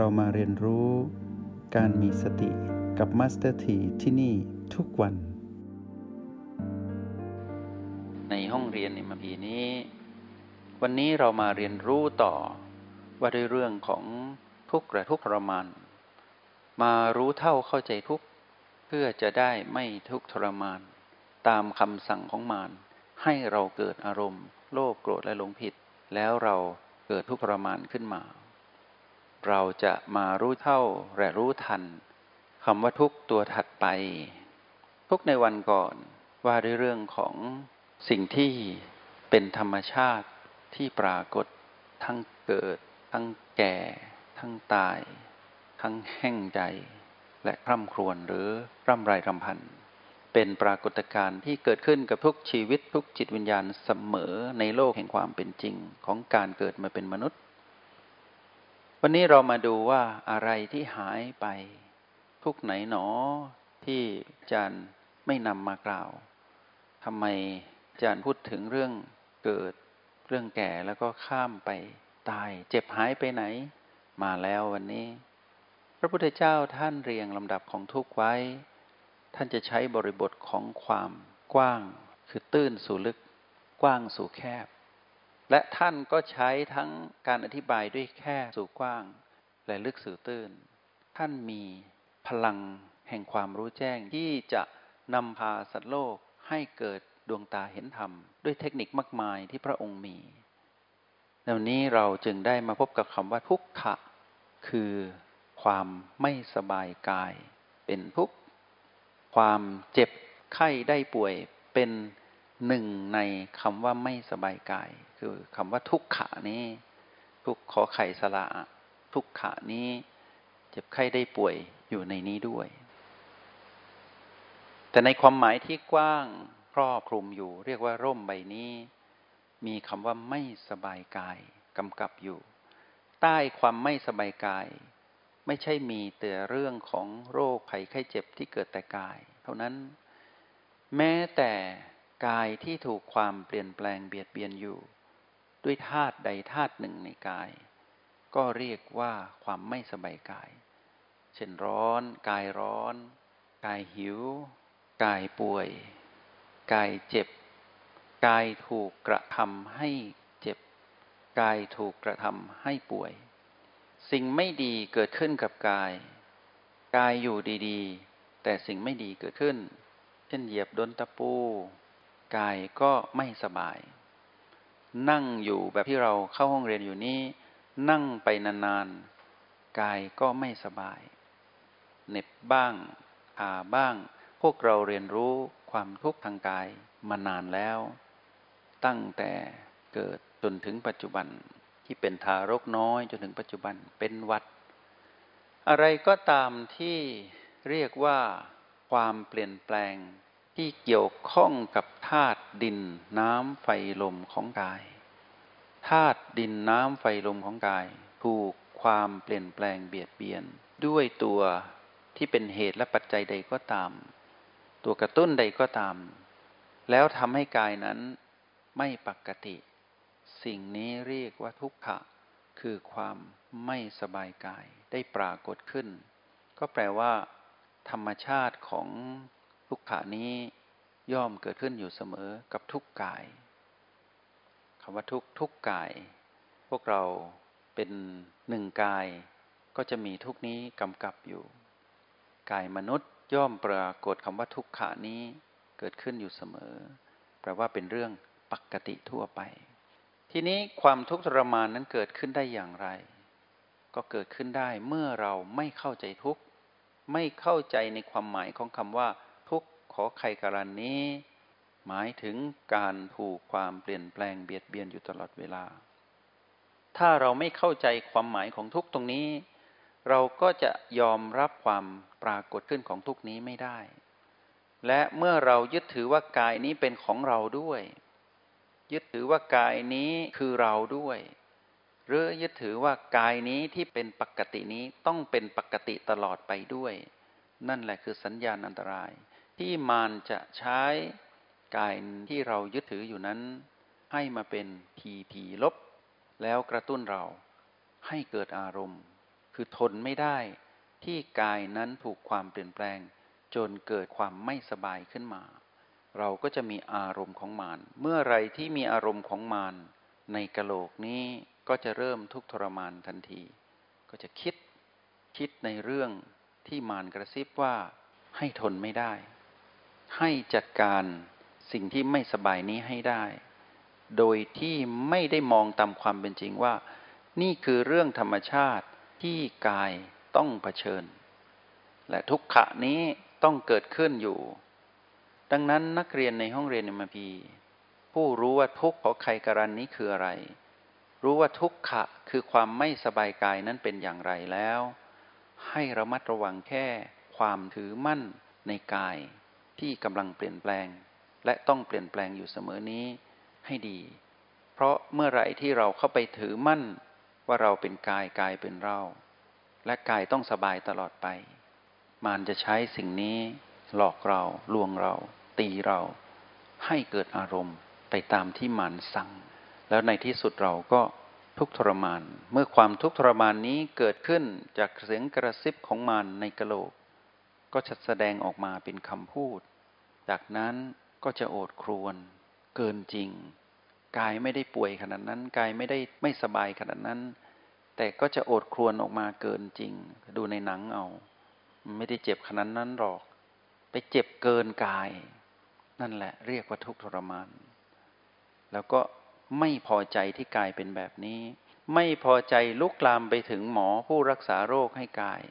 เรามาเรียนรู้การมีสติกับ Master T ที่นี่ทุกวัน ในห้องเรียนในมัพีนี้ วันนี้เรามาเรียนรู้ต่อว่าด้วยเรื่องของทุกข์และทุกข์ทรมาน มารู้เท่าเข้าใจทุกข์เพื่อจะได้ไม่ทุกข์ทรมาน ตามคำสั่งของมารให้เราเกิดอารมณ์ โลภโกรธและหลงผิด แล้วเราเกิดทุกข์ทรมานขึ้นมา เราจะมารู้เท่าและรู้ทันคำว่าทุกตัวถัดไป ทุกในวันก่อนว่าด้วยเรื่องของสิ่งที่เป็นธรรมชาติที่ปรากฏทั้งเกิด ทั้งแก่ ทั้งตาย ทั้งแห้งใจ และคร่ำครวญหรือร่ำไรรำพัน เป็นปรากฏการณ์ที่เกิดขึ้นกับทุกชีวิตทุกจิตวิญญาณเสมอในโลกแห่งความเป็นจริงของการเกิดมาเป็นมนุษย์ วันนี้เรามาดูว่าอะไรที่หายไป ทุกไหนหนอที่อาจารย์ไม่นำมากล่าวทำไมอาจารย์พูดถึงเรื่องเกิดเรื่องแก่แล้วก็ข้ามไปตาย เจ็บหายไปไหน มาแล้ววันนี้ พระพุทธเจ้าท่านเรียงลำดับของทุกไว้ ท่านจะใช้บริบทของความกว้าง คือตื้นสู่ลึก กว้างสู่แคบ และท่านก็ใช้ทั้งการอธิบายด้วยแคบสู่กว้าง และลึกสู่ตื้น ท่านมีพลังแห่งความรู้แจ้งที่จะนำพาสัตว์โลกให้เกิดดวงตาเห็นธรรม ด้วยเทคนิคมากมายที่พระองค์มีในวันนี้เราจึงได้มาพบกับคำว่าทุกขะ คือความไม่สบายกาย เป็นทุกข์ ความเจ็บไข้ได้ป่วยเป็น หนึ่งในคำว่าไม่สบายกาย คือคำว่าทุกขะนี้ ทุกขอไข่สละทุกขะนี้ เจ็บไข้ได้ป่วยอยู่ในนี้ด้วย แต่ในความหมายที่กว้างครอบคลุมอยู่ เรียกว่าร่มใบนี้ มีคำว่าไม่สบายกายกำกับอยู่ ใต้ความไม่สบายกาย ไม่ใช่มีแต่เรื่องของโรคภัยไข้เจ็บที่เกิดแต่กาย เท่านั้น แม้แต่ กายที่ถูกความเปลี่ยนแปลงเบียดเบียนอยู่ ด้วยธาตุใดธาตุหนึ่งในกาย ก็เรียกว่าความไม่สบายกาย เช่นร้อน กายร้อน กายหิว กายป่วย กายเจ็บ กายถูกกระทำให้เจ็บ กายถูกกระทำให้ป่วย สิ่งไม่ดีเกิดขึ้นกับกาย กายอยู่ดีๆ แต่สิ่งไม่ดีเกิดขึ้น เช่นเหยียบโดนตะปู กายก็ไม่สบาย นั่งอยู่แบบที่เราเข้าห้องเรียนอยู่นี้ นั่งไปนานๆ กายก็ไม่สบายเหน็บบ้างหาบ้าง พวกเราเรียนรู้ความทุกข์ทางกายมานานแล้ว ตั้งแต่เกิดจนถึงปัจจุบันที่เป็นทารกน้อยจนถึงปัจจุบันเป็นวัด อะไรก็ตามที่เรียกว่าความเปลี่ยนแปลง ที่เกี่ยวข้องกับธาตุดินน้ำไฟลมของกายธาตุดินน้ำไฟลมของกาย ถูกความเปลี่ยนแปลงเบียดเบียน ด้วยตัวที่เป็นเหตุและปัจจัยใดก็ตาม ตัวกระตุ้นใดก็ตาม แล้วทำให้กายนั้นไม่ปกติ สิ่งนี้เรียกว่าทุกขะ คือความไม่สบายกายได้ปรากฏขึ้น ก็แปลว่า ธรรมชาติของ ทุกขานี้ย่อมเกิดขึ้นอยู่เสมอกับทุกกายคำว่าทุกทุกกาย พวกเราเป็นหนึ่งกาย ก็จะมีทุกนี้กำกับอยู่ กายมนุษย์ย่อมปรากฏคำว่าทุกขานี้เกิดขึ้นอยู่เสมอ แปลว่าเป็นเรื่องปกติทั่วไป ทีนี้ความทุกข์ทรมานนั้นเกิดขึ้นได้อย่างไร ก็เกิดขึ้นได้เมื่อเราไม่เข้าใจทุกข์ ไม่เข้าใจในความหมายของคำว่า ขอใครการันนี้ หมายถึงการถูกความเปลี่ยนแปลงเบียดเบียนอยู่ตลอดเวลา ถ้าเราไม่เข้าใจความหมายของทุกตรงนี้ เราก็จะยอมรับความปรากฏขึ้นของทุกนี้ไม่ได้ และเมื่อเรายึดถือว่ากายนี้เป็นของเราด้วย ยึดถือว่ากายนี้คือเราด้วย หรือยึดถือว่ากายนี้ที่เป็นปกตินี้ต้องเป็นปกติตลอดไปด้วยนั่นแหละคือสัญญาณอันตราย ที่มารจะใช้กายที่เรายึดถืออยู่นั้น ให้มาเป็นทีทีลบ แล้วกระตุ้นเราให้เกิดอารมณ์ คือทนไม่ได้ที่กายนั้นถูกความเปลี่ยนแปลง จนเกิดความไม่สบายขึ้นมา เราก็จะมีอารมณ์ของมารเมื่อไรที่มีอารมณ์ของมารในกะโหลกนี้ก็จะเริ่มทุกข์ทรมานทันที ก็จะคิดคิดในเรื่องที่มารกระซิบว่าให้ทนไม่ได้ ให้จัดการสิ่งที่ไม่สบายนี้ให้ได้ โดยที่ไม่ได้มองตามความเป็นจริงว่า นี่คือเรื่องธรรมชาติที่กายต้องเผชิญ และทุกขะนี้ต้องเกิดขึ้นอยู่ ดังนั้นนักเรียนในห้องเรียนในมาพีผู้รู้ว่าทุกข์ของใครกรันนี้คืออะไร รู้ว่าทุกขะคือความไม่สบายกายนั้นเป็นอย่างไรแล้ว ให้ระมัดระวังแค่ความถือมั่นในกาย ที่กำลังเปลี่ยนแปลง และต้องเปลี่ยนแปลงอยู่เสมอนี้ให้ดี เพราะเมื่อไรที่เราเข้าไปถือมั่นว่าเราเป็นกายกายเป็นเรา และกายต้องสบายตลอดไป มารจะใช้สิ่งนี้หลอกเราลวงเรา ตีเรา ให้เกิดอารมณ์ไปตามที่มารสั่ง แล้วในที่สุดเราก็ทุกทรมาน เมื่อความทุกทรมานนี้เกิดขึ้นจากเสียงกระซิบของมารในกะโหลก ก็จะแสดงออกมาเป็นคำพูด จากนั้นก็จะโอดครวน เกินจริง กายไม่ได้ป่วยขนาดนั้น กายไม่ได้ไม่สบายขนาดนั้น แต่ก็จะโอดครวนออกมาเกินจริง ดูในหนังเอา ไม่ได้เจ็บขนาดนั้นหรอกแต่เจ็บเกินกาย นั่นแหละ เรียกว่าทุกข์ทรมาน แล้วก็ไม่พอใจที่กายเป็นแบบนี้ ไม่พอใจลุกลามไปถึงหมอผู้รักษาโรคให้กาย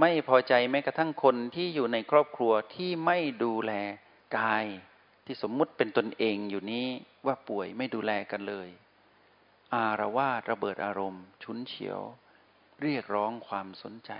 ไม่พอใจแม้กระทั่งคนที่อยู่ในครอบครัวที่ไม่ดูแลกาย ที่สมมุติเป็นตนเองอยู่นี้ว่าป่วยไม่ดูแลกันเลย อารวาระเบิดอารมณ์ ชุนเฉียว เรียกร้องความสนใจ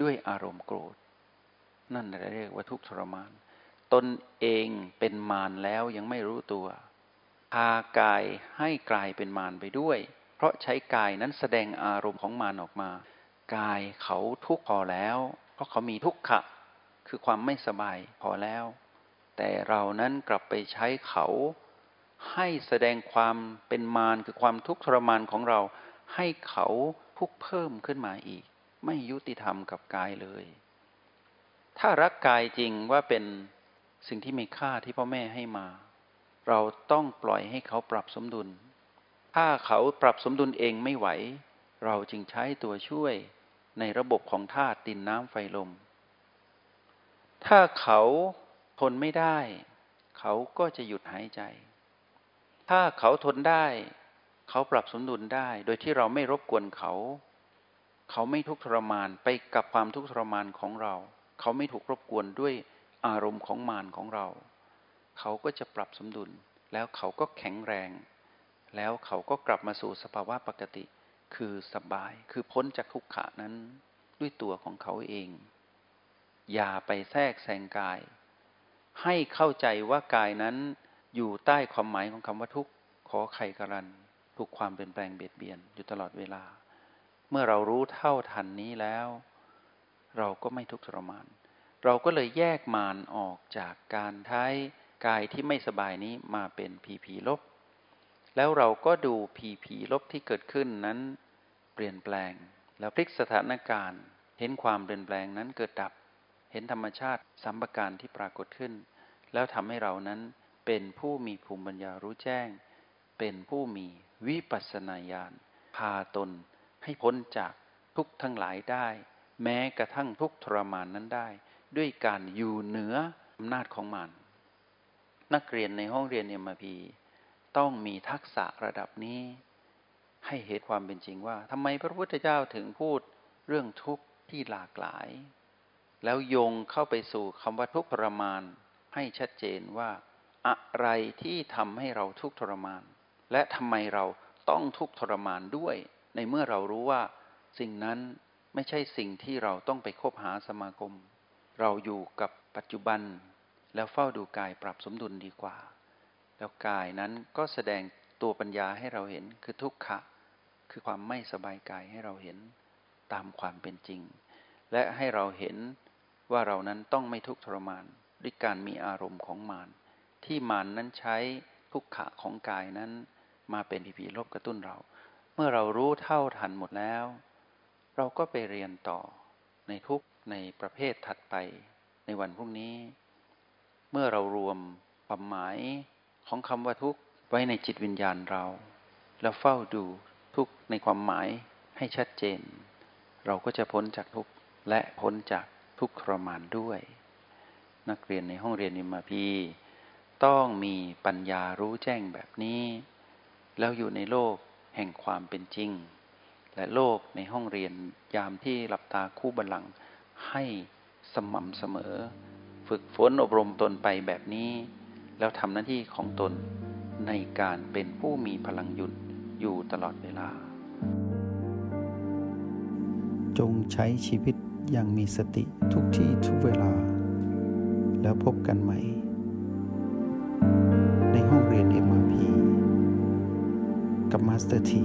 ด้วยอารมณ์โกรธ นั่นเรียกว่าทุกข์ทรมาน ตนเองเป็นมารแล้วยังไม่รู้ตัว พากายให้กลายเป็นมารไปด้วย เพราะใช้กายนั้นแสดงอารมณ์ของมารออกมา กายเขาทุกข์พอแล้ว เพราะเขามีทุกขะ คือความไม่สบายพอแล้ว แต่เรานั้นกลับไปใช้เขาให้แสดงความเป็นมารคือความทุกข์ทรมานของเรา ให้เขาทุกเพิ่มขึ้นมาอีก ไม่ยุติธรรมกับกายเลย ถ้ารักกายจริงว่าเป็นสิ่งที่มีค่าที่พ่อแม่ให้มา เราต้องปล่อยให้เขาปรับสมดุล ถ้าเขาปรับสมดุลเองไม่ไหว เราจึงใช้ตัวช่วยในระบบของธาตุดินน้ำไฟลม ถ้าเขาทนไม่ได้ เขาก็จะหยุดหายใจ ถ้าเขาทนได้ เขาปรับสมดุลได้ โดยที่เราไม่รบกวนเขา เขาไม่ทุกข์ทรมานไปกับความทุกข์ทรมานของเรา เขาไม่ถูกรบกวนด้วยอารมณ์ของมารของเรา เขาก็จะปรับสมดุล แล้วเขาก็แข็งแรง แล้วเขาก็กลับมาสู่สภาวะปกติ คือสบาย คือพ้นจากทุกขานั้นด้วยตัวของเขาเอง อย่าไปแทรกแซงกาย ให้เข้าใจว่ากายนั้นอยู่ใต้ความหมายของคำว่าทุกข์ขอไข่กรันถูกความเปลี่ยนแปลงเบียดเบียนอยู่ตลอดเวลา เมื่อเรารู้เท่าทันนี้แล้ว เราก็ไม่ทุกข์ทรมาน เราก็เลยแยกมารออกจากการท้ายกายที่ไม่สบายนี้มาเป็นผีผีลบ แล้วเราก็ดูผีผีลบที่เกิดขึ้นนั้น เปลี่ยนแปลง แล้วพลิกสถานการณ์ เห็นความเปลี่ยนแปลงนั้นเกิดดับ เห็นธรรมชาติสัมปการที่ปรากฏขึ้น แล้วทำให้เรานั้นเป็นผู้มีภูมิปัญญารู้แจ้ง เป็นผู้มีวิปัสสนาญาณพาตนให้พ้นจากทุกทั้งหลายได้ แม้กระทั่งทุกทรมานนั้นได้ ด้วยการอยู่เหนืออำนาจของมัน นักเรียนในห้องเรียนเอ็มพี ต้องมีทักษะระดับนี้ ให้เหตุความเป็นจริงว่าทำไมพระพุทธเจ้าถึงพูดเรื่องทุกข์ที่หลากหลาย แล้วโยงเข้าไปสู่คำว่าทุกข์ทรมาน ให้ชัดเจนว่า อะไรที่ทำให้เราทุกข์ทรมาน และทำไมเราต้องทุกข์ทรมานด้วย ในเมื่อเรารู้ว่า สิ่งนั้นไม่ใช่สิ่งที่เราต้องไปคบหาสมาคม เราอยู่กับปัจจุบัน แล้วเฝ้าดูกายปรับสมดุลดีกว่า แล้วกายนั้นก็แสดงตัวปัญญาให้เราเห็น คือทุกขะ คือความไม่สบายกายให้เราเห็นตามความเป็นจริง และให้เราเห็นว่าเรานั้นต้องไม่ทุกข์ทรมาน ด้วยการมีอารมณ์ของมารที่มารนนั้นใช้ทุกขะของกายนั้น มาเป็นผีผีลบกระตุ้นเรา เมื่อเรารู้เท่าทันหมดแล้ว เราก็ไปเรียนต่อในทุกในประเภทถัดไปในวันพรุ่งนี้ เมื่อเรารวมความหมาย ของคำว่าทุกข์ไว้ในจิตวิญญาณเรา แล้วเฝ้าดูทุกข์ในความหมายให้ชัดเจน เราก็จะพ้นจากทุกข์และพ้นจากทุกข์ทรมานด้วย นักเรียนในห้องเรียนนิมมาพีต้องมีปัญญารู้แจ้งแบบนี้ แล้วอยู่ในโลกแห่งความเป็นจริง และโลกในห้องเรียนยามที่หลับตาคู่บัลลังก์ให้สม่ำเสมอ ฝึกฝนอบรมตนไปแบบนี้ แล้วทำหน้าที่ของตนในการเป็นผู้มีพลังหยุดอยู่ตลอดเวลา จงใช้ชีวิตอย่างมีสติทุกที่ทุกเวลา แล้วพบกันใหม่ ในห้องเรียน MRP กับมาสเตอร์ที